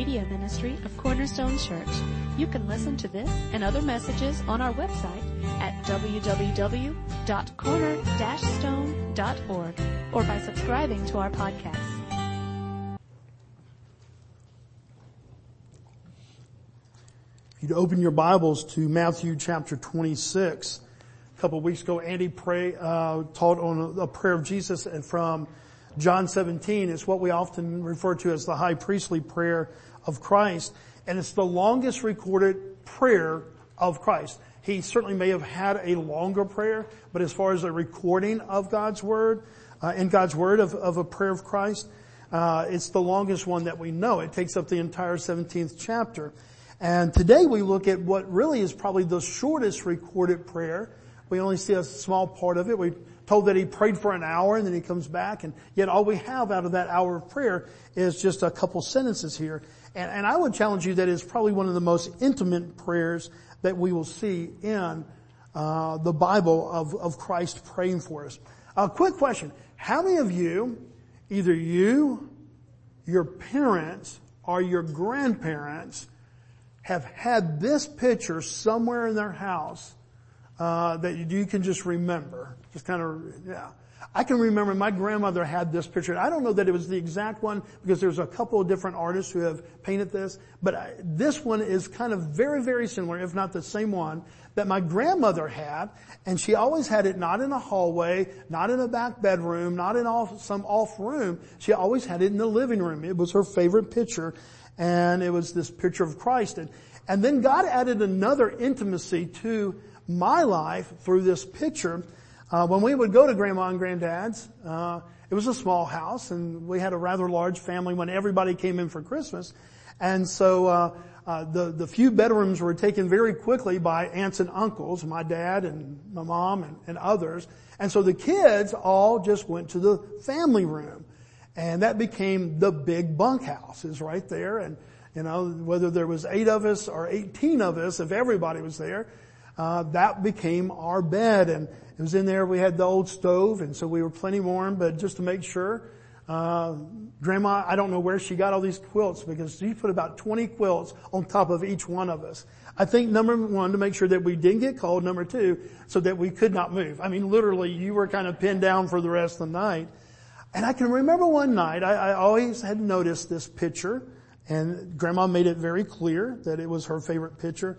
media ministry of Cornerstone Church. You can listen to this and other messages on our website at www.corner-stone.org or by subscribing to our podcast. You'd open your Bibles to Matthew chapter 26. A couple of weeks ago, Andy pray, uh, taught on a, prayer of Jesus and from John 17 is what we often refer to as the high priestly prayer of Christ. And it's the longest recorded prayer of Christ. He certainly may have had a longer prayer, but as far as a recording of God's Word, uh, in God's Word of, of, a prayer of Christ, uh, it's the longest one that we know. It takes up the entire 17th chapter. And today we look at what really is probably the shortest recorded prayer. We only see a small part of it. We're told that he prayed for an hour and then he comes back and yet all we have out of that hour of prayer is just a couple sentences here. And, and I would challenge you that it's probably one of the most intimate prayers that we will see in uh, the Bible of, of Christ praying for us. A quick question. How many of you, either you, your parents, or your grandparents have had this picture somewhere in their house uh, that you can just remember. Just kind of, yeah. I can remember my grandmother had this picture. I don't know that it was the exact one because there's a couple of different artists who have painted this, but I, this one is kind of very, very similar, if not the same one that my grandmother had, and she always had it not in a hallway, not in a back bedroom, not in off, some off room. She always had it in the living room. It was her favorite picture, and it was this picture of Christ. And, and then God added another intimacy to my life through this picture. Uh, when we would go to grandma and granddad's, uh, it was a small house and we had a rather large family when everybody came in for Christmas. And so, uh, uh, the, the few bedrooms were taken very quickly by aunts and uncles, my dad and my mom and, and others. And so the kids all just went to the family room. And that became the big bunkhouse is right there. And, you know, whether there was eight of us or 18 of us, if everybody was there, uh, that became our bed and it was in there. We had the old stove and so we were plenty warm but just to make sure uh, grandma i don't know where she got all these quilts because she put about 20 quilts on top of each one of us. I think number one to make sure that we didn't get cold. Number two so that we could not move. I mean literally you were kind of pinned down for the rest of the night. And i can remember one night i, I always had noticed this picture and grandma made it very clear that it was her favorite picture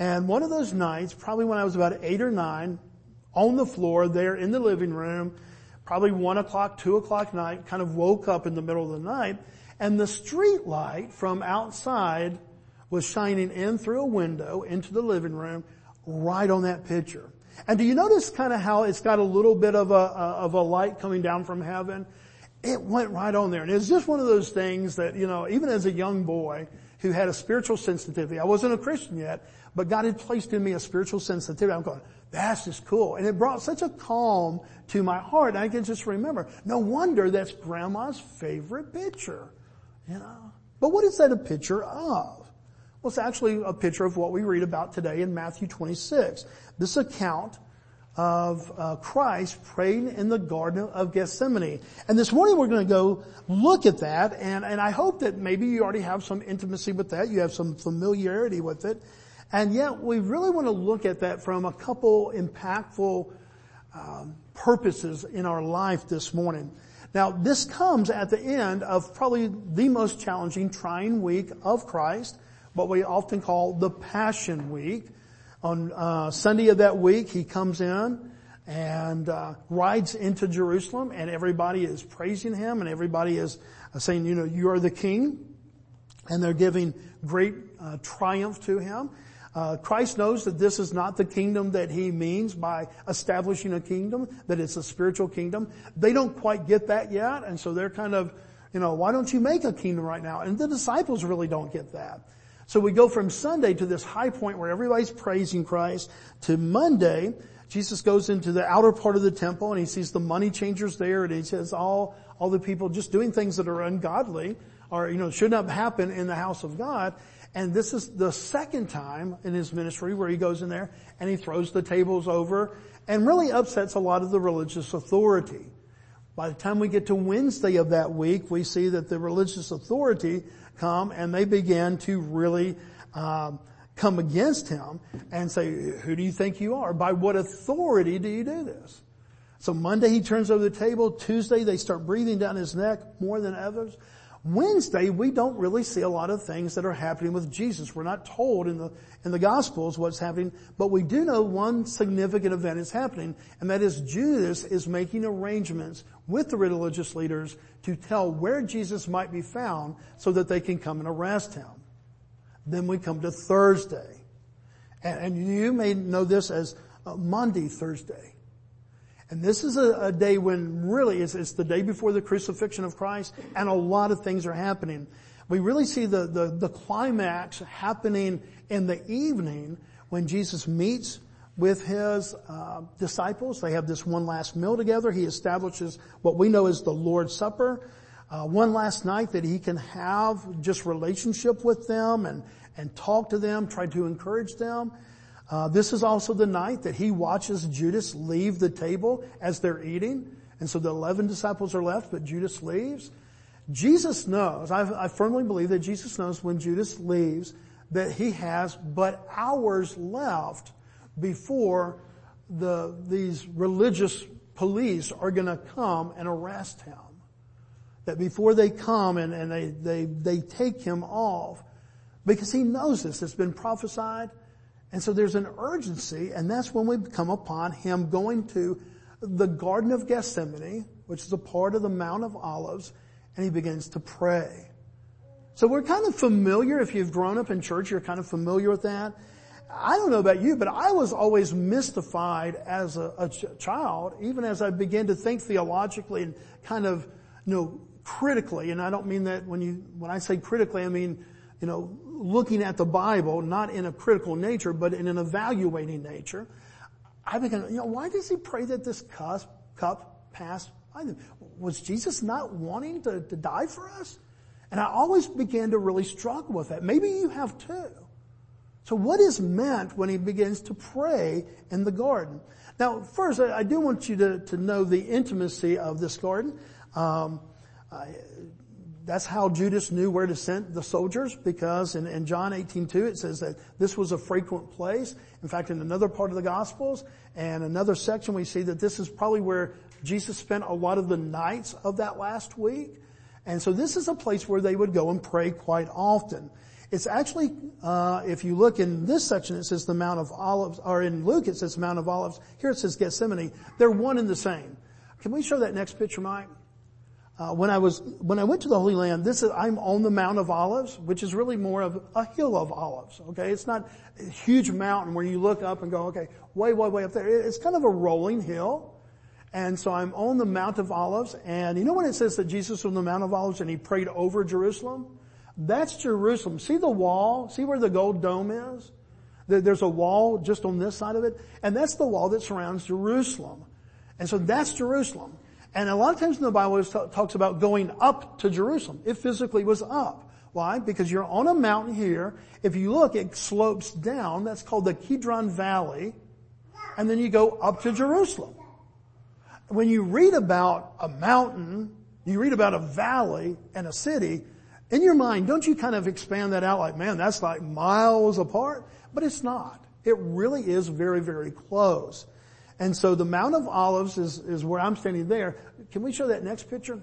and one of those nights, probably when I was about eight or nine, on the floor there in the living room, probably one o'clock, two o'clock night, kind of woke up in the middle of the night, and the street light from outside was shining in through a window into the living room right on that picture. And do you notice kind of how it's got a little bit of a, of a light coming down from heaven? It went right on there. And it's just one of those things that, you know, even as a young boy who had a spiritual sensitivity, I wasn't a Christian yet, but God had placed in me a spiritual sensitivity. I'm going, that's just cool. And it brought such a calm to my heart. I can just remember, no wonder that's grandma's favorite picture. You know? But what is that a picture of? Well, it's actually a picture of what we read about today in Matthew 26. This account of uh, Christ praying in the Garden of Gethsemane. And this morning we're going to go look at that, and, and I hope that maybe you already have some intimacy with that, you have some familiarity with it, and yet we really want to look at that from a couple impactful um, purposes in our life this morning. Now this comes at the end of probably the most challenging, trying week of Christ, what we often call the Passion Week. On uh, Sunday of that week, he comes in and uh, rides into Jerusalem, and everybody is praising him, and everybody is uh, saying, "You know, you are the King," and they're giving great uh, triumph to him. Uh, Christ knows that this is not the kingdom that he means by establishing a kingdom, that it's a spiritual kingdom. They don't quite get that yet, and so they're kind of, you know, why don't you make a kingdom right now? And the disciples really don't get that. So we go from Sunday to this high point where everybody's praising Christ to Monday. Jesus goes into the outer part of the temple and he sees the money changers there and he says all, all the people just doing things that are ungodly or, you know, should not happen in the house of God. And this is the second time in his ministry where he goes in there and he throws the tables over and really upsets a lot of the religious authority. By the time we get to Wednesday of that week, we see that the religious authority come and they begin to really um, come against him and say, who do you think you are? By what authority do you do this? So Monday he turns over the table. Tuesday they start breathing down his neck more than others. Wednesday, we don't really see a lot of things that are happening with Jesus. We're not told in the, in the Gospels what's happening, but we do know one significant event is happening, and that is Judas is making arrangements with the religious leaders to tell where Jesus might be found so that they can come and arrest him. Then we come to Thursday. And, and you may know this as uh, Maundy Thursday. And this is a, a day when really it's, it's, the day before the crucifixion of Christ and a lot of things are happening. We really see the, the, the climax happening in the evening when Jesus meets with his uh, disciples. They have this one last meal together. He establishes what we know as the Lord's Supper. Uh, one last night that he can have just relationship with them and, and talk to them, try to encourage them. Uh, this is also the night that he watches Judas leave the table as they're eating. And so the 11 disciples are left, but Judas leaves. Jesus knows, I, I firmly believe that Jesus knows when Judas leaves that he has but hours left before the, these religious police are going to come and arrest him. That before they come and, and they, they, they take him off, because he knows this, it's been prophesied, and so there's an urgency, and that's when we come upon him going to the Garden of Gethsemane, which is a part of the Mount of Olives, and he begins to pray. So we're kind of familiar, if you've grown up in church, you're kind of familiar with that. I don't know about you, but I was always mystified as a, a ch- child, even as I began to think theologically and kind of, you know, critically, and I don't mean that when you, when I say critically, I mean, you know, looking at the Bible, not in a critical nature, but in an evaluating nature, I began, you know, why does he pray that this cup, pass by them? Was Jesus not wanting to, to die for us? And I always began to really struggle with that. Maybe you have too. So what is meant when he begins to pray in the garden? Now, first, I, I do want you to, to know the intimacy of this garden. Um, I, that's how Judas knew where to send the soldiers because in, in John 18:2 it says that this was a frequent place. In fact, in another part of the Gospels and another section we see that this is probably where Jesus spent a lot of the nights of that last week. And so this is a place where they would go and pray quite often. It's actually, uh, if you look in this section, it says the Mount of Olives, or in Luke it says Mount of Olives. Here it says Gethsemane. They're one and the same. Can we show that next picture, Mike? Uh, when I was when I went to the Holy Land, this is I'm on the Mount of Olives, which is really more of a hill of olives. Okay, it's not a huge mountain where you look up and go, okay, way, way, way up there. It's kind of a rolling hill, and so I'm on the Mount of Olives. And you know when it says that Jesus was on the Mount of Olives and he prayed over Jerusalem? That's Jerusalem. See the wall? See where the gold dome is? There's a wall just on this side of it, and that's the wall that surrounds Jerusalem. And so that's Jerusalem. And a lot of times in the Bible it talks about going up to Jerusalem. It physically was up. Why? Because you're on a mountain here. If you look, it slopes down. That's called the Kidron Valley. And then you go up to Jerusalem. When you read about a mountain, you read about a valley and a city, in your mind, don't you kind of expand that out like, man, that's like miles apart? But it's not. It really is very, very close. And so the Mount of Olives is, is where I'm standing there. Can we show that next picture?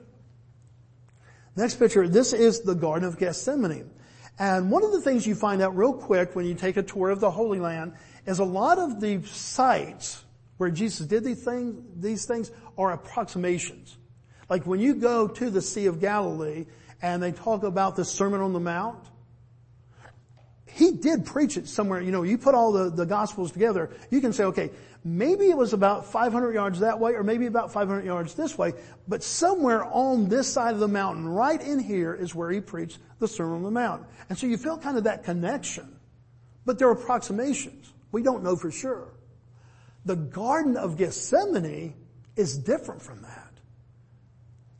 Next picture, this is the Garden of Gethsemane. And one of the things you find out real quick when you take a tour of the Holy Land is a lot of the sites where Jesus did these things, these things are approximations. Like when you go to the Sea of Galilee and they talk about the Sermon on the Mount, he did preach it somewhere, you know, you put all the, the gospels together, you can say, okay, maybe it was about 500 yards that way or maybe about 500 yards this way, but somewhere on this side of the mountain, right in here is where he preached the Sermon on the Mount. And so you feel kind of that connection. But there are approximations. We don't know for sure. The Garden of Gethsemane is different from that.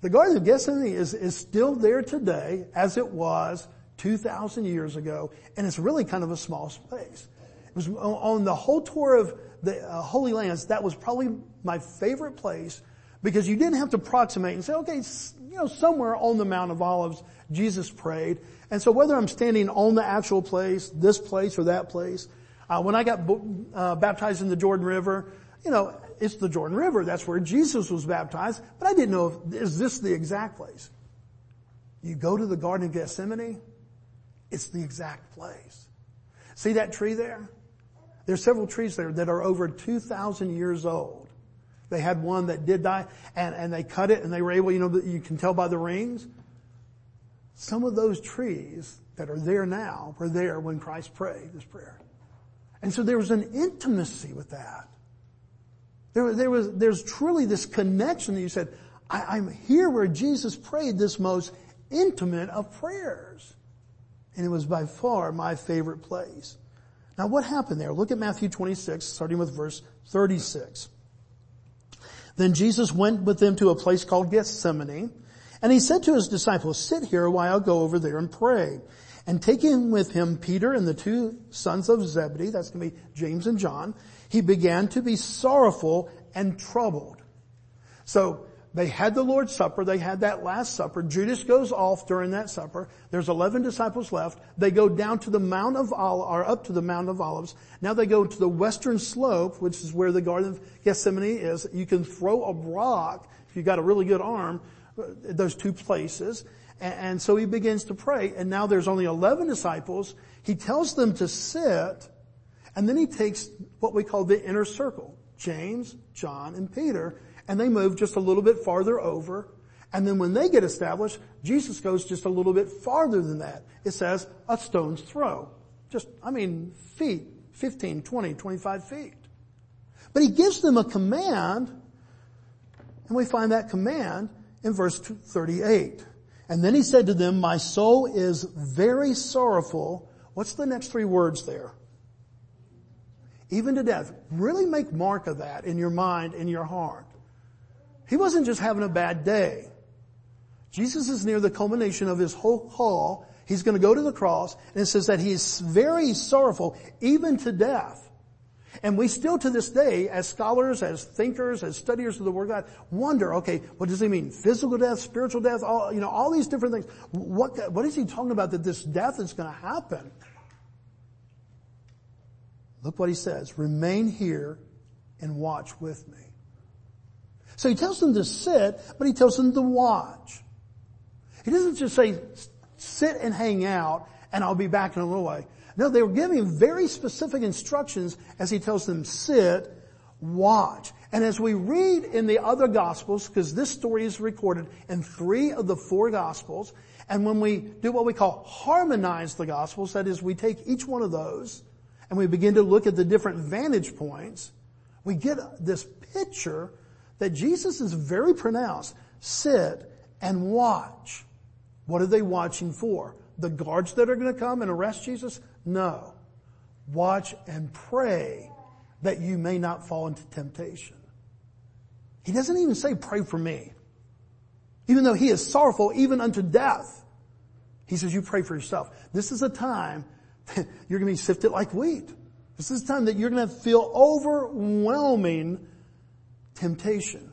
The Garden of Gethsemane is, is still there today as it was 2,000 years ago, and it's really kind of a small space. It was on the whole tour of the uh, Holy Lands, that was probably my favorite place because you didn't have to approximate and say, okay, you know, somewhere on the Mount of Olives, Jesus prayed. And so whether I'm standing on the actual place, this place or that place, uh, when I got uh, baptized in the Jordan River, you know, it's the Jordan River. That's where Jesus was baptized. But I didn't know if, is this the exact place? You go to the Garden of Gethsemane, it's the exact place. See that tree there? There's several trees there that are over 2,000 years old. They had one that did die and, and they cut it and they were able, you know, you can tell by the rings. Some of those trees that are there now were there when Christ prayed this prayer. And so there was an intimacy with that. There, there was, there's truly this connection that you said, I, I'm here where Jesus prayed this most intimate of prayers. And it was by far my favorite place. Now what happened there? Look at Matthew 26, starting with verse 36. Then Jesus went with them to a place called Gethsemane, and he said to his disciples, sit here while I go over there and pray. And taking with him Peter and the two sons of Zebedee, that's going to be James and John, he began to be sorrowful and troubled. So they had the Lord's Supper. They had that last supper. Judas goes off during that supper. There's 11 disciples left. They go down to the Mount of Olives, or up to the Mount of Olives. Now they go to the western slope, which is where the Garden of Gethsemane is. You can throw a rock, if you've got a really good arm, uh, those two places. And so he begins to pray. And now there's only 11 disciples. He tells them to sit. And then he takes what we call the inner circle. James, John, and Peter and they move just a little bit farther over. And then when they get established, Jesus goes just a little bit farther than that. It says a stone's throw. Just, I mean, feet, 15, 20, 25 feet. But he gives them a command, and we find that command in verse 38. And then he said to them, my soul is very sorrowful. What's the next three words there? Even to death. Really make mark of that in your mind, in your heart. He wasn't just having a bad day. Jesus is near the culmination of his whole call. He's going to go to the cross and it says that he is very sorrowful, even to death. And we still to this day, as scholars, as thinkers, as studiers of the Word of God, wonder, okay, what does he mean? Physical death, spiritual death, all, you know, all these different things. What, what is he talking about that this death is going to happen? Look what he says. Remain here and watch with me. So he tells them to sit, but he tells them to watch. He doesn't just say, sit and hang out and I'll be back in a little way. No, they were giving very specific instructions as he tells them sit, watch. And as we read in the other gospels, because this story is recorded in three of the four gospels, and when we do what we call harmonize the gospels, that is we take each one of those and we begin to look at the different vantage points, we get this picture that Jesus is very pronounced. Sit and watch. What are they watching for? The guards that are going to come and arrest Jesus? No. Watch and pray that you may not fall into temptation. He doesn't even say pray for me. Even though he is sorrowful even unto death. He says you pray for yourself. This is a time that you're going to be sifted like wheat. This is a time that you're going to feel overwhelming temptation.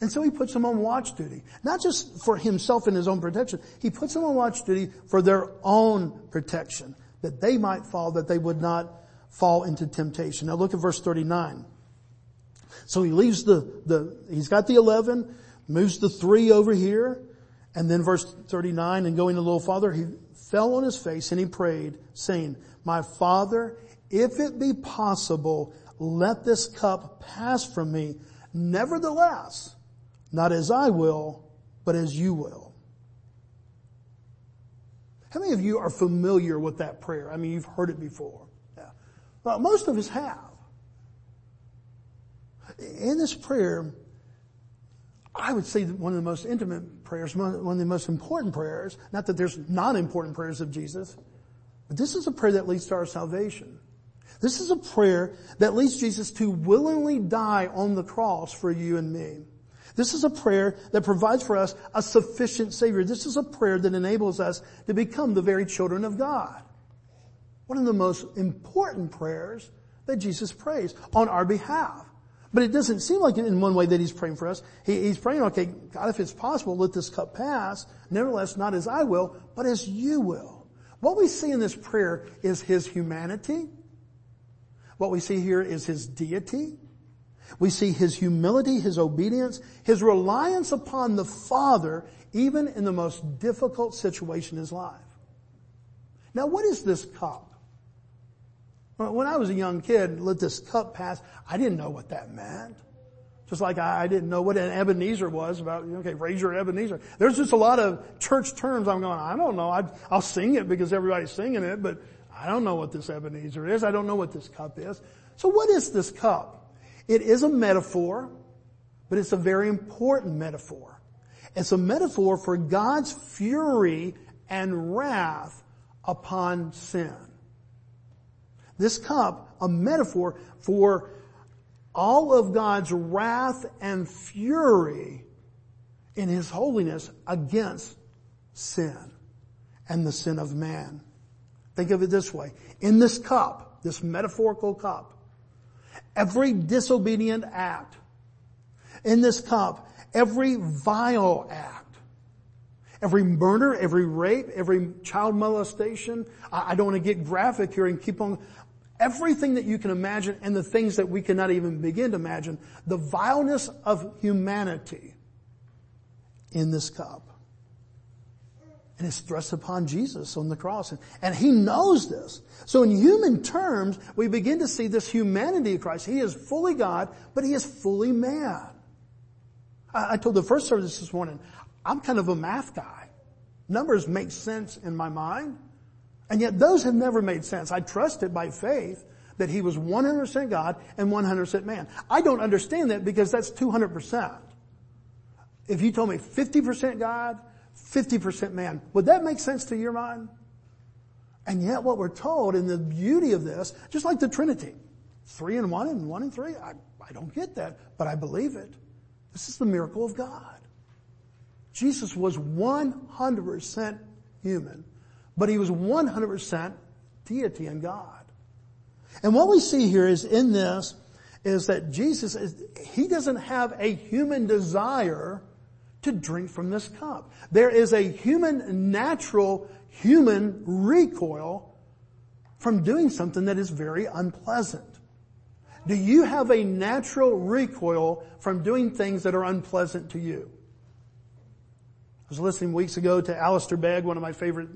And so he puts them on watch duty. Not just for himself and his own protection. He puts them on watch duty for their own protection. That they might fall, that they would not fall into temptation. Now look at verse 39. So he leaves the, the, he's got the 11, moves the three over here, and then verse 39, and going a little farther, he fell on his face and he prayed, saying, My father, if it be possible, let this cup pass from me. Nevertheless, not as I will, but as you will. How many of you are familiar with that prayer? I mean, you've heard it before. Yeah. Well, most of us have. In this prayer, I would say that one of the most intimate prayers, one of the most important prayers, not that there's non-important prayers of Jesus, but this is a prayer that leads to our salvation. This is a prayer that leads Jesus to willingly die on the cross for you and me. This is a prayer that provides for us a sufficient Savior. This is a prayer that enables us to become the very children of God. One of the most important prayers that Jesus prays on our behalf. But it doesn't seem like in one way that he's praying for us. He, he's praying, okay, God, if it's possible, let this cup pass. Nevertheless, not as I will, but as you will. What we see in this prayer is his humanity. What we see here is his deity. We see his humility, his obedience, his reliance upon the Father, even in the most difficult situation in his life. Now what is this cup? When I was a young kid, let this cup pass, I didn't know what that meant. Just like I, didn't know what an Ebenezer was about, okay, raise your Ebenezer. There's just a lot of church terms I'm going, I don't know. I, I'll sing it because everybody's singing it, but I don't know what this Ebenezer is. I don't know what this cup is. So what is this cup? It is a metaphor, but it's a very important metaphor. It's a metaphor for God's fury and wrath upon sin. This cup, a metaphor for all of God's wrath and fury in His holiness against sin and the sin of man. Think of it this way. In this cup, this metaphorical cup, every disobedient act, in this cup, every vile act, every murder, every rape, every child molestation, I, don't want to get graphic here and keep on, everything that you can imagine and the things that we cannot even begin to imagine, the vileness of humanity in this cup. And it's thrust upon Jesus on the cross. And he knows this. So in human terms, we begin to see this humanity of Christ. He is fully God, but he is fully man. I, I told the first service this morning, I'm kind of a math guy. Numbers make sense in my mind. And yet those have never made sense. I trusted by faith that he was 100% God and 100% man. I don't understand that because that's 200%. If you told me 50% God, 50% man, would that make sense to your mind? And yet what we're told in the beauty of this, just like the Trinity, three and one and one and three, I, I don't get that, but I believe it. This is the miracle of God. Jesus was 100% human but he was 100% deity and God. And what we see here is in this is that Jesus is, he doesn't have a human desire to drink from this cup. There is a human, natural human recoil from doing something that is very unpleasant. Do you have a natural recoil from doing things that are unpleasant to you? I was listening weeks ago to Alistair Begg, one of my favorite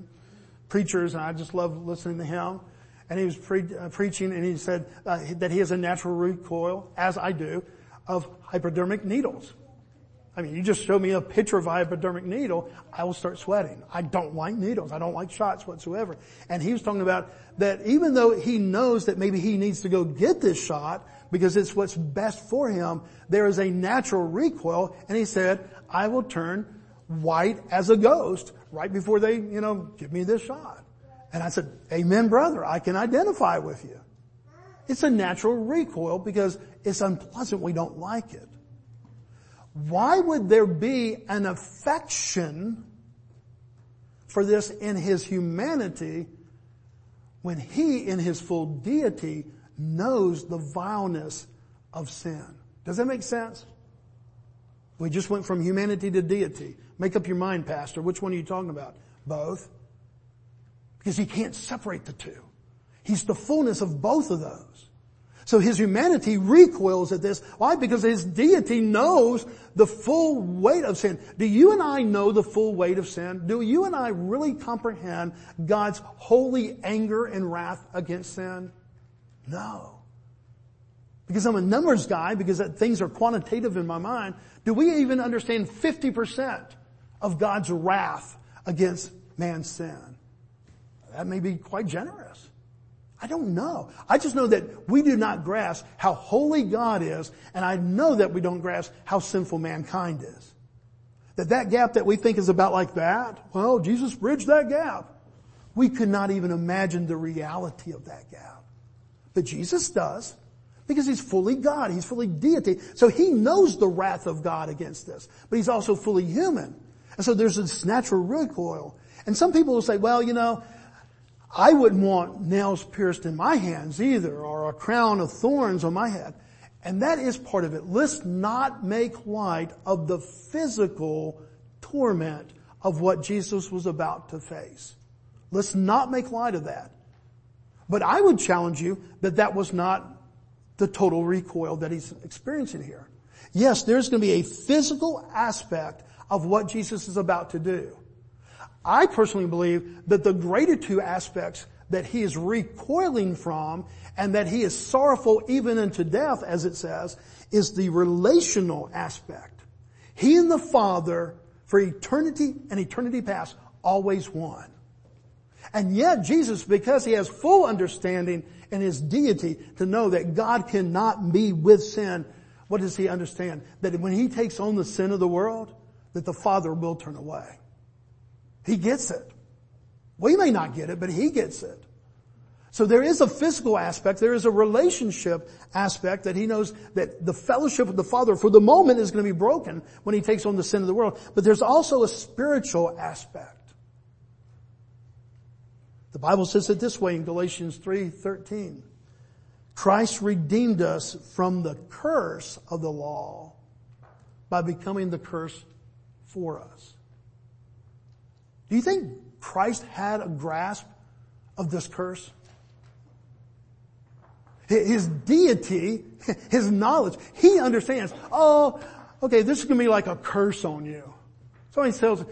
preachers, and I just love listening to him. And he was pre- uh, preaching, and he said uh, that he has a natural recoil, as I do, of hypodermic needles. I mean, you just show me a picture of a hypodermic needle, I will start sweating. I don't like needles. I don't like shots whatsoever. And he was talking about that even though he knows that maybe he needs to go get this shot because it's what's best for him, there is a natural recoil. And he said, I will turn white as a ghost right before they, you know, give me this shot. And I said, amen brother, I can identify with you. It's a natural recoil because it's unpleasant. We don't like it. Why would there be an affection for this in his humanity when he in his full deity knows the vileness of sin? Does that make sense? We just went from humanity to deity. Make up your mind, pastor. Which one are you talking about? Both. Because he can't separate the two. He's the fullness of both of those. So his humanity recoils at this. Why? Because his deity knows the full weight of sin. Do you and I know the full weight of sin? Do you and I really comprehend God's holy anger and wrath against sin? No. Because I'm a numbers guy, because things are quantitative in my mind, do we even understand 50% of God's wrath against man's sin? That may be quite generous. I don't know. I just know that we do not grasp how holy God is, and I know that we don't grasp how sinful mankind is. That that gap that we think is about like that, well, Jesus bridged that gap. We could not even imagine the reality of that gap. But Jesus does. Because he's fully God. He's fully deity. So he knows the wrath of God against this. But he's also fully human. And so there's this natural recoil. And some people will say, well, you know, I wouldn't want nails pierced in my hands either or a crown of thorns on my head. And that is part of it. Let's not make light of the physical torment of what Jesus was about to face. Let's not make light of that. But I would challenge you that that was not the total recoil that he's experiencing here. Yes, there's going to be a physical aspect of what Jesus is about to do. I personally believe that the greater two aspects that he is recoiling from and that he is sorrowful even unto death, as it says, is the relational aspect. He and the Father for eternity and eternity past always one. And yet Jesus, because he has full understanding in his deity to know that God cannot be with sin, what does he understand? That when he takes on the sin of the world, that the Father will turn away. He gets it. We may not get it, but he gets it. So there is a physical aspect, there is a relationship aspect that he knows that the fellowship with the Father for the moment is going to be broken when he takes on the sin of the world. But there's also a spiritual aspect. The Bible says it this way in Galatians 3:13. Christ redeemed us from the curse of the law by becoming the curse for us. Do you think Christ had a grasp of this curse? His deity, his knowledge, he understands, oh, okay, this is going to be like a curse on you. So he tells,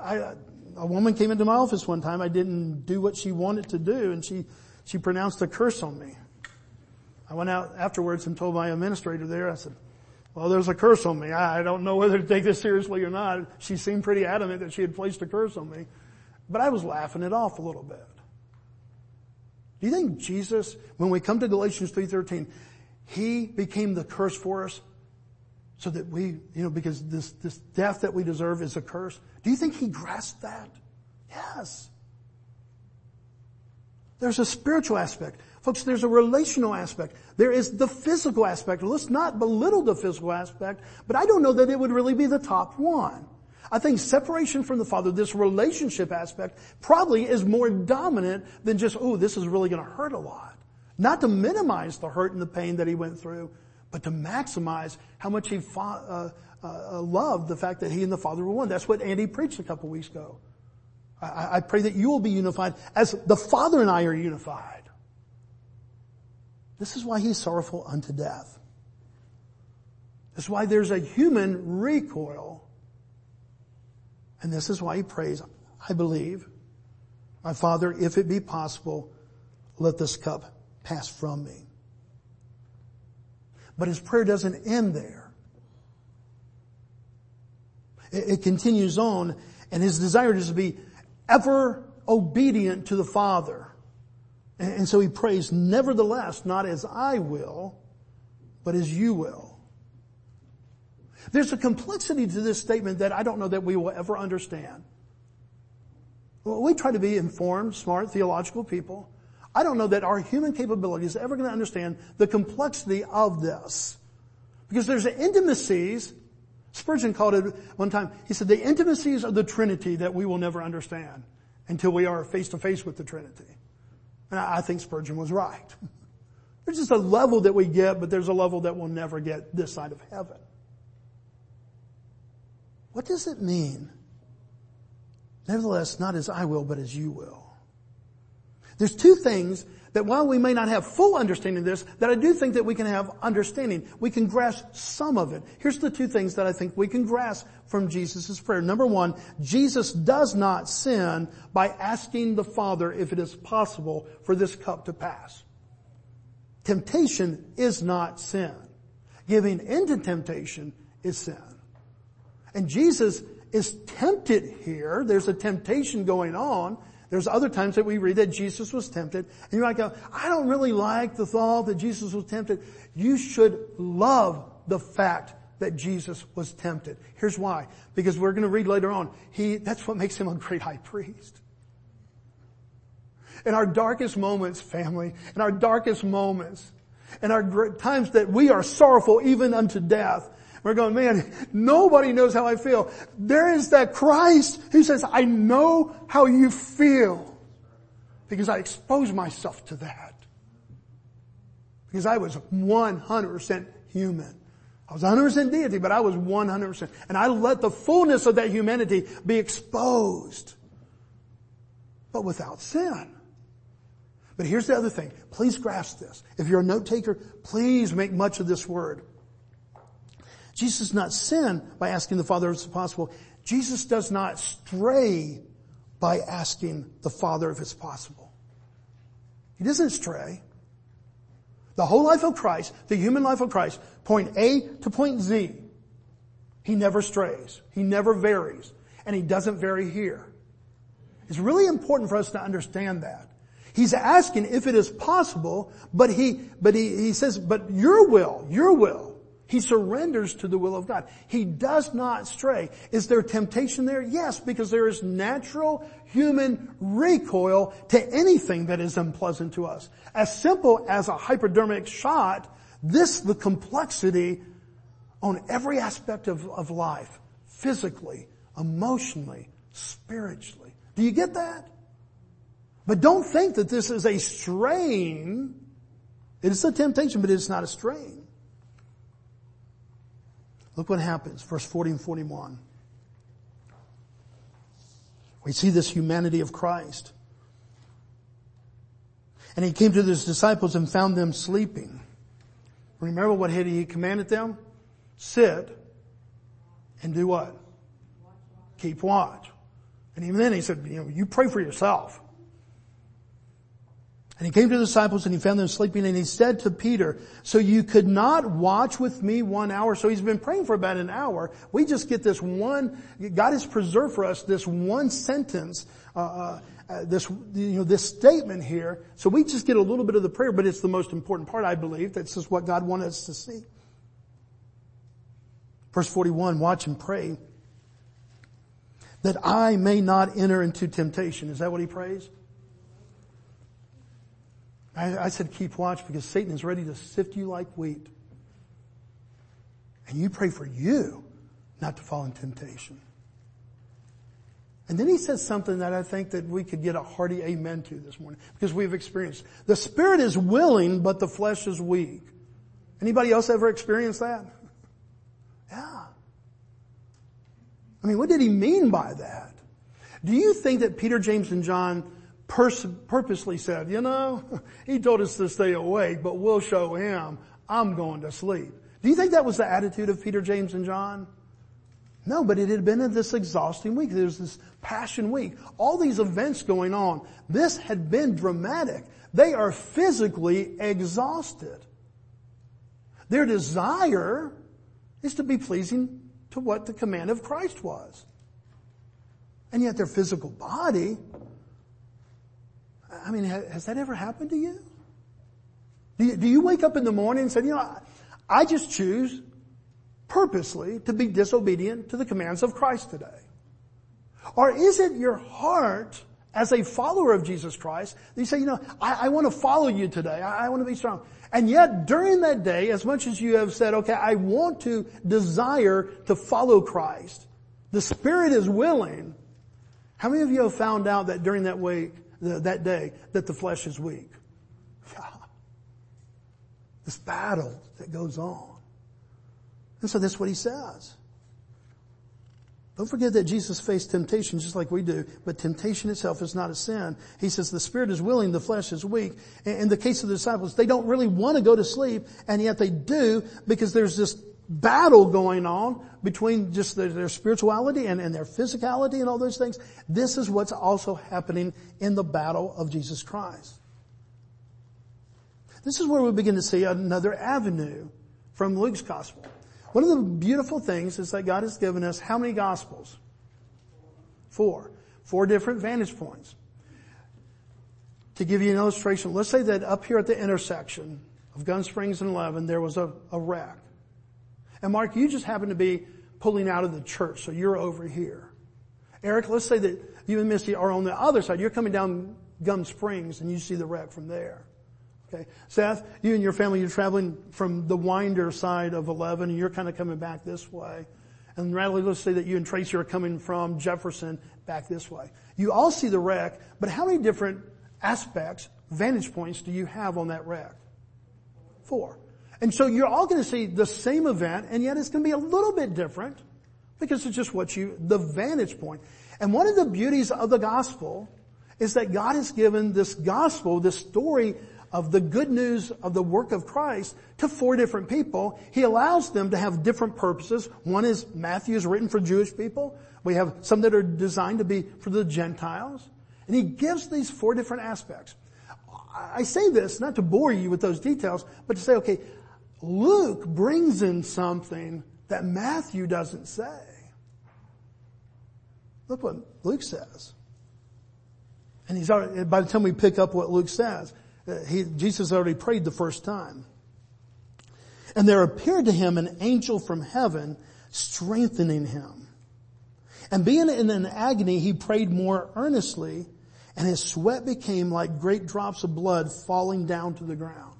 I, a woman came into my office one time, I didn't do what she wanted to do, and she, she pronounced a curse on me. I went out afterwards and told my administrator there, I said, well, there's a curse on me. I don't know whether to take this seriously or not. She seemed pretty adamant that she had placed a curse on me. But I was laughing it off a little bit. Do you think Jesus, when we come to Galatians 3.13, He became the curse for us so that we, you know, because this, this death that we deserve is a curse. Do you think He grasped that? Yes. There's a spiritual aspect. Folks, there's a relational aspect. There is the physical aspect. Let's not belittle the physical aspect, but I don't know that it would really be the top one. I think separation from the Father, this relationship aspect, probably is more dominant than just, oh, this is really going to hurt a lot. Not to minimize the hurt and the pain that he went through, but to maximize how much he fought, uh, uh, loved the fact that he and the Father were one. That's what Andy preached a couple weeks ago. I, I pray that you will be unified as the Father and I are unified. This is why he's sorrowful unto death. This is why there's a human recoil and this is why he prays, I believe, my Father, if it be possible, let this cup pass from me. But his prayer doesn't end there. It, it continues on, and his desire is to be ever obedient to the Father. And, so he prays, nevertheless, not as I will, but as you will. There's a complexity to this statement that I don't know that we will ever understand. Well, we try to be informed, smart, theological people. I don't know that our human capability is ever going to understand the complexity of this. Because there's intimacies, Spurgeon called it one time, he said the intimacies of the Trinity that we will never understand until we are face to face with the Trinity. And I think Spurgeon was right. There's just a level that we get, but there's a level that we'll never get this side of heaven. What does it mean? Nevertheless, not as I will, but as you will. There's two things that while we may not have full understanding of this, that I do think that we can have understanding. We can grasp some of it. Here's the two things that I think we can grasp from Jesus' prayer. Number one, Jesus does not sin by asking the Father if it is possible for this cup to pass. Temptation is not sin. Giving into temptation is sin. And Jesus is tempted here. There's a temptation going on. There's other times that we read that Jesus was tempted. And you might go, I don't really like the thought that Jesus was tempted. You should love the fact that Jesus was tempted. Here's why. Because we're going to read later on. He, that's what makes him a great high priest. In our darkest moments, family, in our darkest moments, in our times that we are sorrowful even unto death, we're going, man, nobody knows how I feel. There is that Christ who says, I know how you feel because I exposed myself to that. Because I was 100% human. I was 100% deity, but I was 100%. And I let the fullness of that humanity be exposed. But without sin. But here's the other thing. Please grasp this. If you're a note taker, please make much of this word. Jesus does not sin by asking the Father if it's possible. Jesus does not stray by asking the Father if it's possible. He doesn't stray. The whole life of Christ, the human life of Christ, point A to point Z. He never strays. He never varies. And he doesn't vary here. It's really important for us to understand that. He's asking if it is possible, but he, but he, he says, but your will, your will, he surrenders to the will of God. He does not stray. Is there temptation there? Yes, because there is natural human recoil to anything that is unpleasant to us. As simple as a hypodermic shot, this, the complexity on every aspect of, of life, physically, emotionally, spiritually. Do you get that? But don't think that this is a strain. It is a temptation, but it's not a strain. Look what happens, verse 40 and 41. We see this humanity of Christ. And he came to his disciples and found them sleeping. Remember what he commanded them? Sit and do what? Keep watch. And even then he said, you know, you pray for yourself. And he came to the disciples and he found them sleeping and he said to Peter, so you could not watch with me one hour. So he's been praying for about an hour. We just get this one, God has preserved for us this one sentence, uh, uh, uh, this, you know, this statement here. So we just get a little bit of the prayer, but it's the most important part, I believe. That's just what God wanted us to see. Verse 41, watch and pray that I may not enter into temptation. Is that what he prays? I, I said keep watch because Satan is ready to sift you like wheat. And you pray for you not to fall in temptation. And then he says something that I think that we could get a hearty amen to this morning because we've experienced. The spirit is willing, but the flesh is weak. Anybody else ever experienced that? Yeah. I mean, what did he mean by that? Do you think that Peter, James, and John pers- purposely said, you know, he told us to stay awake, but we'll show him I'm going to sleep. Do you think that was the attitude of Peter, James, and John? No, but it had been in this exhausting week. There's this passion week. All these events going on. This had been dramatic. They are physically exhausted. Their desire is to be pleasing to what the command of Christ was. And yet their physical body I mean, has that ever happened to you? Do you, do you wake up in the morning and say, you know, I just choose purposely to be disobedient to the commands of Christ today? Or is it your heart as a follower of Jesus Christ that you say, you know, I, I want to follow you today. I, I want to be strong. And yet during that day, as much as you have said, okay, I want to desire to follow Christ, the Spirit is willing. How many of you have found out that during that week, that day that the flesh is weak. This battle that goes on. And so that's what he says. Don't forget that Jesus faced temptation just like we do, but temptation itself is not a sin. He says the spirit is willing, the flesh is weak. In the case of the disciples, they don't really want to go to sleep, and yet they do because there's this battle going on between just their, their spirituality and, and, their physicality and all those things. This is what's also happening in the battle of Jesus Christ. This is where we begin to see another avenue from Luke's gospel. One of the beautiful things is that God has given us how many gospels? Four. Four different vantage points. To give you an illustration, let's say that up here at the intersection of Gum Springs and 11, there was a, a wreck. And Mark, you just happen to be pulling out of the church, so you're over here. Eric, let's say that you and Misty are on the other side. You're coming down Gum Springs and you see the wreck from there. Okay. Seth, you and your family, you're traveling from the Winder side of 11 and you're kind of coming back this way. And Radley, let's say that you and Tracy are coming from Jefferson back this way. You all see the wreck, but how many different aspects, vantage points do you have on that wreck? Four. And so you're all going to see the same event and yet it's going to be a little bit different because it's just what you, the vantage point. And one of the beauties of the gospel is that God has given this gospel, this story of the good news of the work of Christ to four different people. He allows them to have different purposes. One is Matthew is written for Jewish people. We have some that are designed to be for the Gentiles. And he gives these four different aspects. I say this not to bore you with those details, but to say, okay, Luke brings in something that Matthew doesn't say. Look what Luke says. And he's already, by the time we pick up what Luke says, uh, he, Jesus already prayed the first time. And there appeared to him an angel from heaven strengthening him. And being in an agony, he prayed more earnestly and his sweat became like great drops of blood falling down to the ground.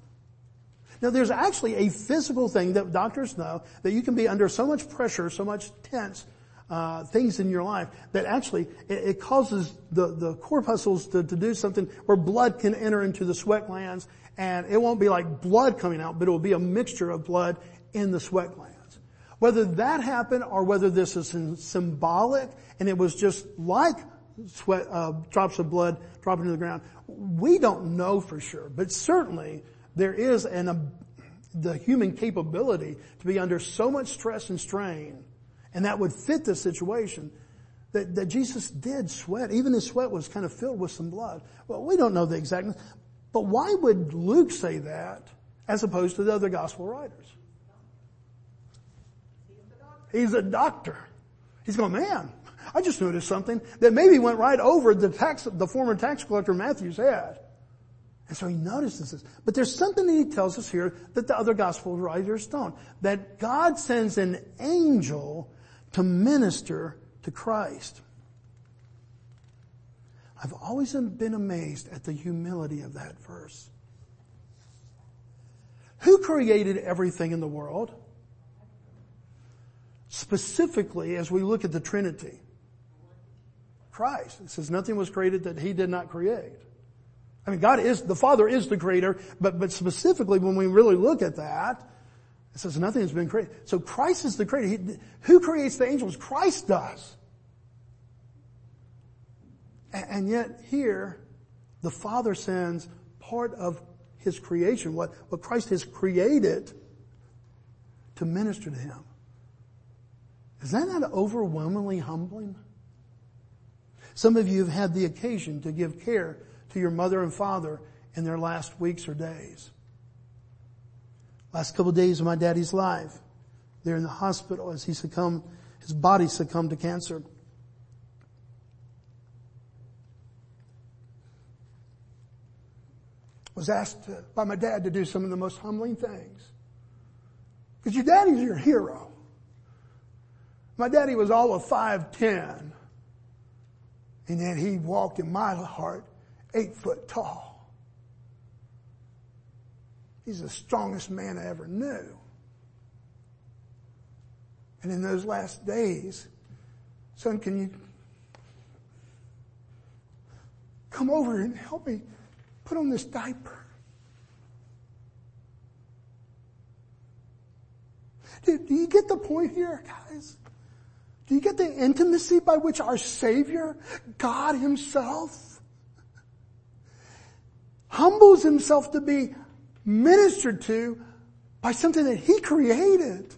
Now there's actually a physical thing that doctors know that you can be under so much pressure, so much tense uh, things in your life that actually it, it causes the, the corpuscles to, to do something where blood can enter into the sweat glands and it won't be like blood coming out, but it will be a mixture of blood in the sweat glands. Whether that happened or whether this is symbolic and it was just like sweat, uh, drops of blood dropping to the ground, we don't know for sure, but certainly there is an, uh, the human capability to be under so much stress and strain and that would fit the situation that, that Jesus did sweat. Even his sweat was kind of filled with some blood. Well, we don't know the exactness, but why would Luke say that as opposed to the other gospel writers? He's a doctor. He's going, man, I just noticed something that maybe went right over the tax, the former tax collector Matthew's head. And so he notices this. But there's something that he tells us here that the other gospel writers don't. That God sends an angel to minister to Christ. I've always been amazed at the humility of that verse. Who created everything in the world? Specifically, as we look at the Trinity. Christ. It says nothing was created that He did not create. I mean, God is, the Father is the creator, but, but specifically when we really look at that, it says nothing has been created. So Christ is the creator. He, who creates the angels? Christ does. And, and yet here, the Father sends part of His creation, what, what Christ has created, to minister to Him. Is that not overwhelmingly humbling? Some of you have had the occasion to give care to your mother and father in their last weeks or days. Last couple of days of my daddy's life, they're in the hospital as he succumbed, his body succumbed to cancer. Was asked uh, by my dad to do some of the most humbling things. Because your daddy's your hero. My daddy was all of 5'10. And yet he walked in my heart eight foot tall. He's the strongest man I ever knew. And in those last days, son, can you come over and help me put on this diaper? Do, do you get the point here, guys? Do you get the intimacy by which our Savior, God Himself, humbles Himself to be ministered to by something that He created.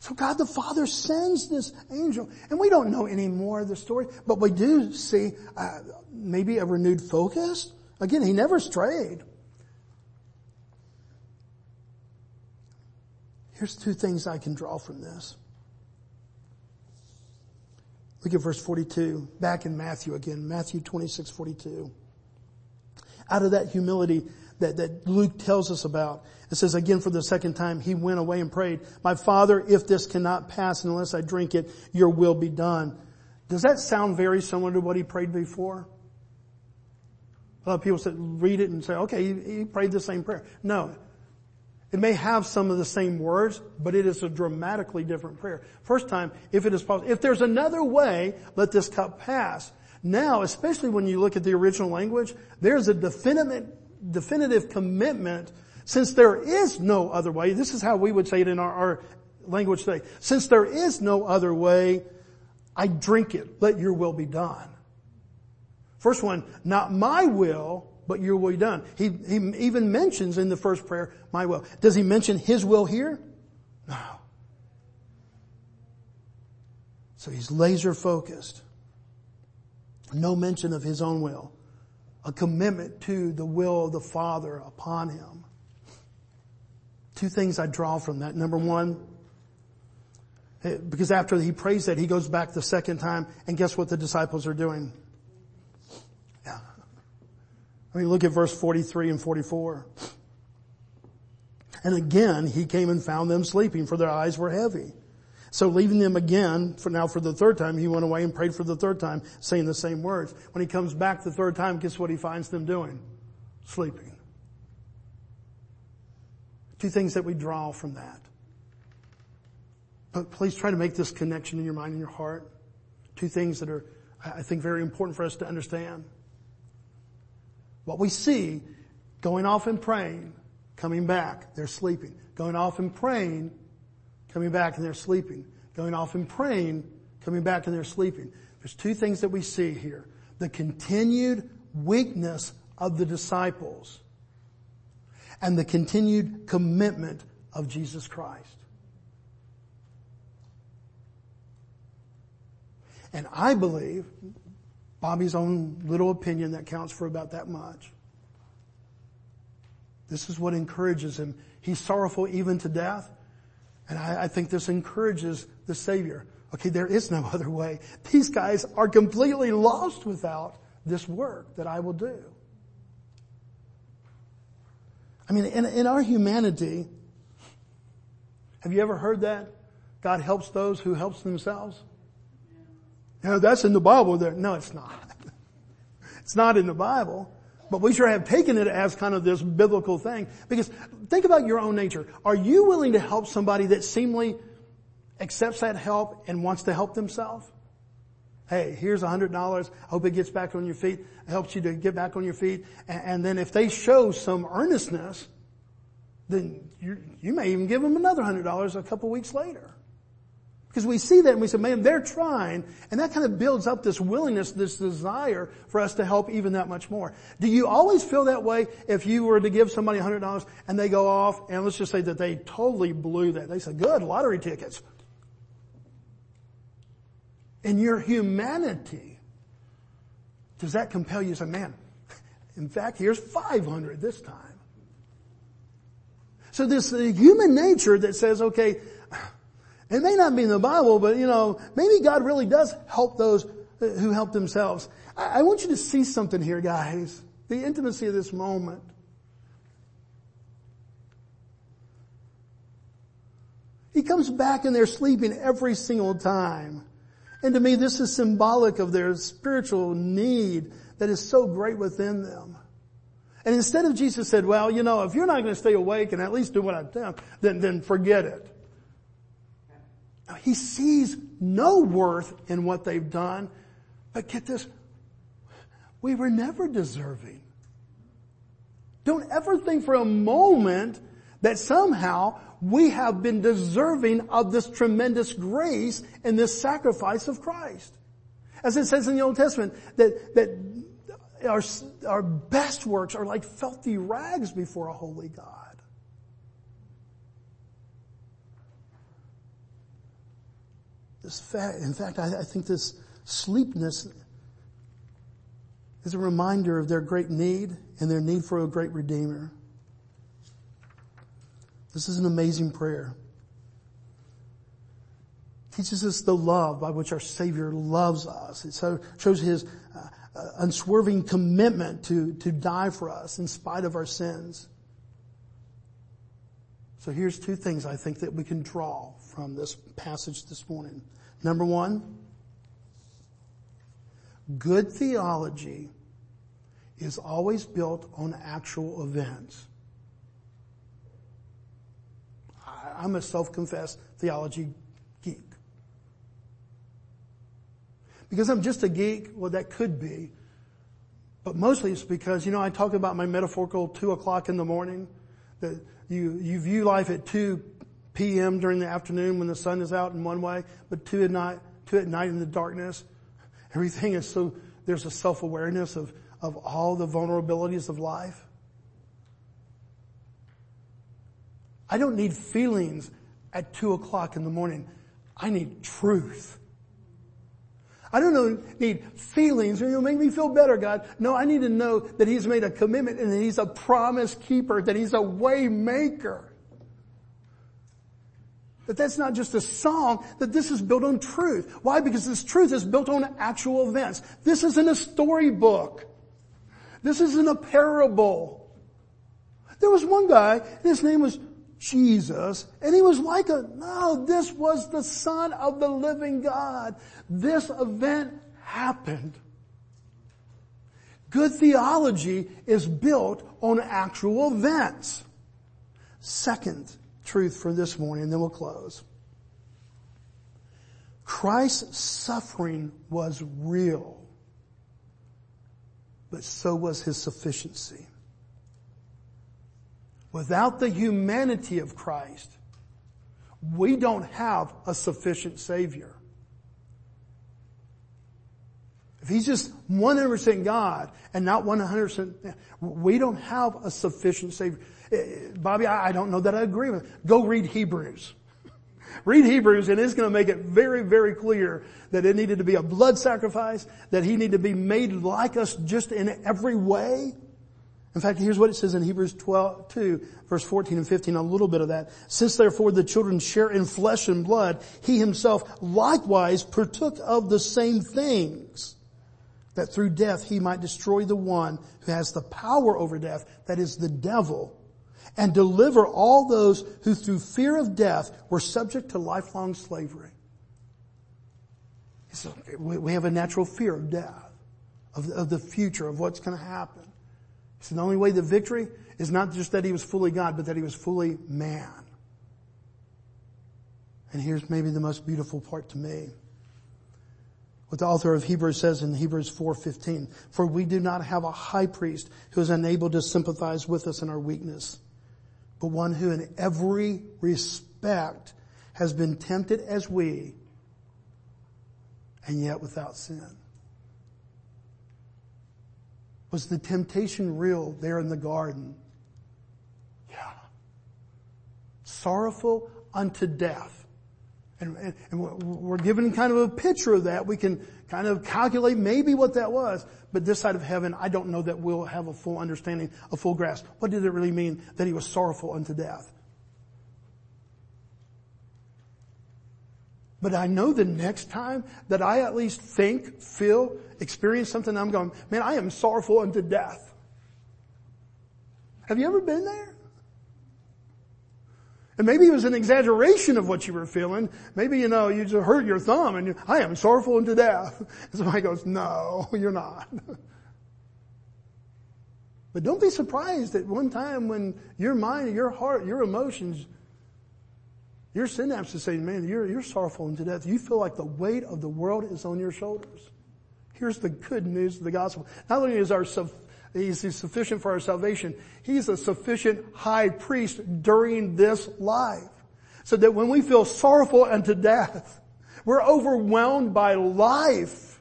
So God the Father sends this angel, and we don't know any more of the story, but we do see uh, maybe a renewed focus. Again, He never strayed. Here's two things I can draw from this. Look at verse 42, back in Matthew again, Matthew 26, 42 out of that humility that, that Luke tells us about. It says again for the second time, he went away and prayed, my father, if this cannot pass unless I drink it, your will be done. Does that sound very similar to what he prayed before? A lot of people said, read it and say, okay, he, he prayed the same prayer. No. It may have some of the same words, but it is a dramatically different prayer. First time, if it is possible, if there's another way, let this cup pass. Now, especially when you look at the original language, there's a definite definitive commitment since there is no other way. This is how we would say it in our, our language today. Since there is no other way, I drink it. Let your will be done. First one, not my will, but your will be done. He, he even mentions in the first prayer, my will. Does he mention his will here? No. So he's laser focused. No mention of his own will. A commitment to the will of the Father upon him. Two things I draw from that. Number one, eh, because after he prays that, he goes back the second time, and guess what the disciples are doing? I mean, look at verse 43 and 44. And again, he came and found them sleeping, for their eyes were heavy. So leaving them again, for now for the third time, he went away and prayed for the third time, saying the same words. When he comes back the third time, guess what he finds them doing? Sleeping. Two things that we draw from that. But please try to make this connection in your mind and your heart. Two things that are, I think, very important for us to understand. What we see, going off and praying, coming back, they're sleeping. Going off and praying, coming back and they're sleeping. Going off and praying, coming back and they're sleeping. There's two things that we see here. The continued weakness of the disciples and the continued commitment of Jesus Christ. And I believe, Bobby's own little opinion that counts for about that much. This is what encourages him. He's sorrowful even to death. And I, I, think this encourages the Savior. Okay, there is no other way. These guys are completely lost without this work that I will do. I mean, in, in our humanity, have you ever heard that? God helps those who helps themselves? Know, that's in the Bible there. No, it's not. It's not in the Bible. But we sure have taken it as kind of this biblical thing. Because think about your own nature. Are you willing to help somebody that seemingly accepts that help and wants to help themselves? Hey, here's a hundred dollars. I hope it gets back on your feet. It helps you to get back on your feet. And, and then if they show some earnestness, then you, you may even give them another hundred dollars a couple weeks later. Because we see that and we say, man, they're trying, and that kind of builds up this willingness, this desire for us to help even that much more. Do you always feel that way if you were to give somebody $100 and they go off, and let's just say that they totally blew that. They said, good, lottery tickets. In your humanity, does that compel you to say, man, in fact, here's 500 this time. So this human nature that says, okay, it may not be in the Bible, but you know, maybe God really does help those uh, who help themselves. I, want you to see something here, guys. The intimacy of this moment. He comes back and they're sleeping every single time. And to me, this is symbolic of their spiritual need that is so great within them. And instead of Jesus said, well, you know, if you're not going to stay awake and at least do what I've done, then, then forget it. He sees no worth in what they've done. But get this, we were never deserving. Don't ever think for a moment that somehow we have been deserving of this tremendous grace and this sacrifice of Christ. As it says in the Old Testament, that, that our, our best works are like filthy rags before a holy God. This fact, in fact, I, I think this sleepness is a reminder of their great need and their need for a great Redeemer. This is an amazing prayer. Teaches us the love by which our Savior loves us. It shows His uh, unswerving commitment to, to die for us in spite of our sins. So here's two things I think that we can draw from this passage this morning. Number one, good theology is always built on actual events. I'm a self-confessed theology geek. Because I'm just a geek, well that could be, But mostly it's because, you know, I talk about my metaphorical two o'clock in the morning, that you, you view life at 2 p.m. during the afternoon when the sun is out in one way, but 2 at night, 2 at night in the darkness. Everything is so, there's a self-awareness of, of all the vulnerabilities of life. I don't need feelings at two o'clock in the morning. I need truth. I don't need feelings or you'll make me feel better, God. No, I need to know that He's made a commitment and that He's a promise keeper, that He's a way maker. That that's not just a song, that this is built on truth. Why? Because this truth is built on actual events. This isn't a storybook. This isn't a parable. There was one guy, and his name was Jesus, and he was like a, no, this was the son of the living God. This event happened. Good theology is built on actual events. Second truth for this morning, and then we'll close. Christ's suffering was real, but so was his sufficiency. Without the humanity of Christ, we don't have a sufficient Savior. If He's just 100% God and not 100%, we don't have a sufficient Savior. Eh, Bobby, I don't know that I agree with it. Go read Hebrews. Read Hebrews and it's going to make it very, very clear that it needed to be a blood sacrifice, that He needed to be made like us just in every way. In fact, here's what it says in Hebrews 12, 2, verse 14 and 15, a little bit of that. Since therefore the children share in flesh and blood, he himself likewise partook of the same things, that through death he might destroy the one who has the power over death, that is the devil, and deliver all those who through fear of death were subject to lifelong slavery. So we have a natural fear of death, of, of the future, of what's going to happen. So the only way to victory is not just that he was fully God, but that he was fully man. And here's maybe the most beautiful part to me. What the author of Hebrews says in Hebrews 4:15, "For we do not have a high priest who is unable to sympathize with us in our weakness, but one who in every respect has been tempted as we, and yet without sin." Was the temptation real there in the garden? Yeah. Sorrowful unto death. And, and, and, we're given kind of a picture of that. We can kind of calculate maybe what that was. But this side of heaven, I don't know that we'll have a full understanding, a full grasp. What did it really mean that he was sorrowful unto death? But I know the next time that I at least think, feel, experience something, I'm going, man, I am sorrowful unto death. Have you ever been there? And maybe it was an exaggeration of what you were feeling. Maybe, you know, you just hurt your thumb and you, I am sorrowful unto death. And somebody goes, no, you're not. But don't be surprised at one time when your mind, your heart, your emotions your synapses say, man, you're, you're sorrowful unto death. You feel like the weight of the world is on your shoulders. Here's the good news of the gospel. Not only is our, he's sufficient for our salvation, he's a sufficient high priest during this life. So that when we feel sorrowful unto death, we're overwhelmed by life.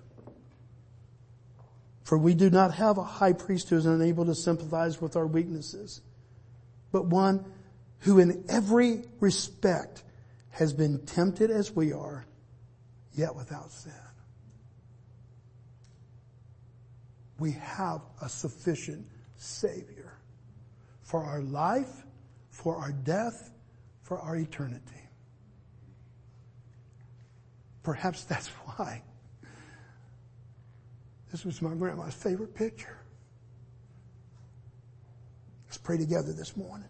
For we do not have a high priest who is unable to sympathize with our weaknesses, but one who in every respect has been tempted as we are, yet without sin. We have a sufficient Savior for our life, for our death, for our eternity. Perhaps that's why this was my grandma's favorite picture. Let's pray together this morning.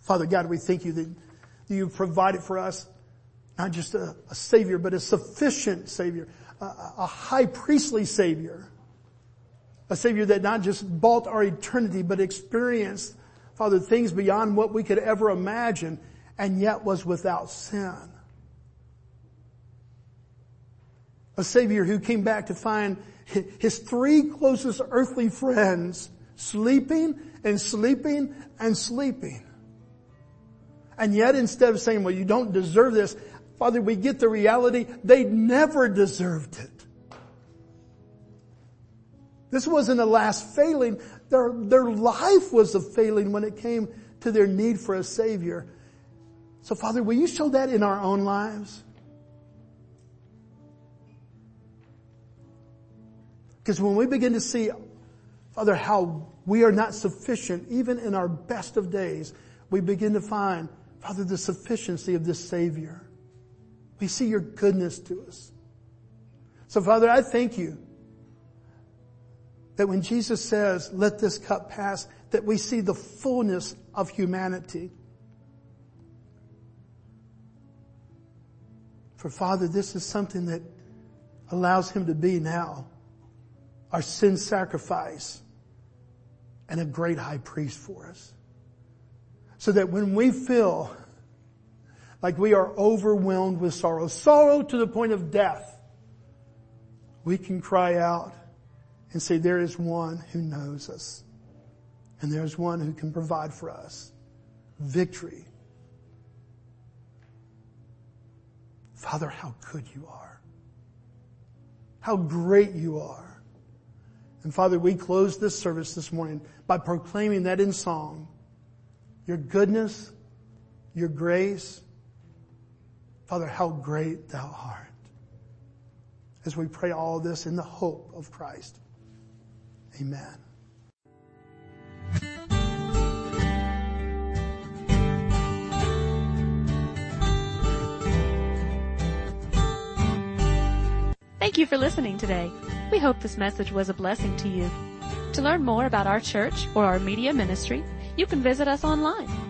Father God, we thank you that you've provided for us not just a, a Savior, but a sufficient Savior, a high priestly Savior. A Savior that not just bought our eternity, but experienced, Father, things beyond what we could ever imagine, and yet was without sin. A Savior who came back to find his three closest earthly friends sleeping and sleeping and sleeping. And yet instead of saying, well, you don't deserve this, Father, we get the reality they never deserved it. This wasn't a last failing. Their, their life was a failing when it came to their need for a savior. So Father, will you show that in our own lives? Because when we begin to see, Father, how we are not sufficient even in our best of days, we begin to find, Father, the sufficiency of this Savior. We see your goodness to us. So Father, I thank you that when Jesus says, let this cup pass, that we see the fullness of humanity. For Father, this is something that allows Him to be now our sin sacrifice and a great high priest for us. So that when we feel like we are overwhelmed with sorrow, sorrow to the point of death, we can cry out and say, there is one who knows us. And there's one who can provide for us victory. Father, how good you are. How great you are. And Father, we close this service this morning by proclaiming that in song, your goodness, your grace. Father, how great thou art. As we pray all this in the hope of Christ. Amen. Thank you for listening today. We hope this message was a blessing to you. To learn more about our church or our media ministry, you can visit us online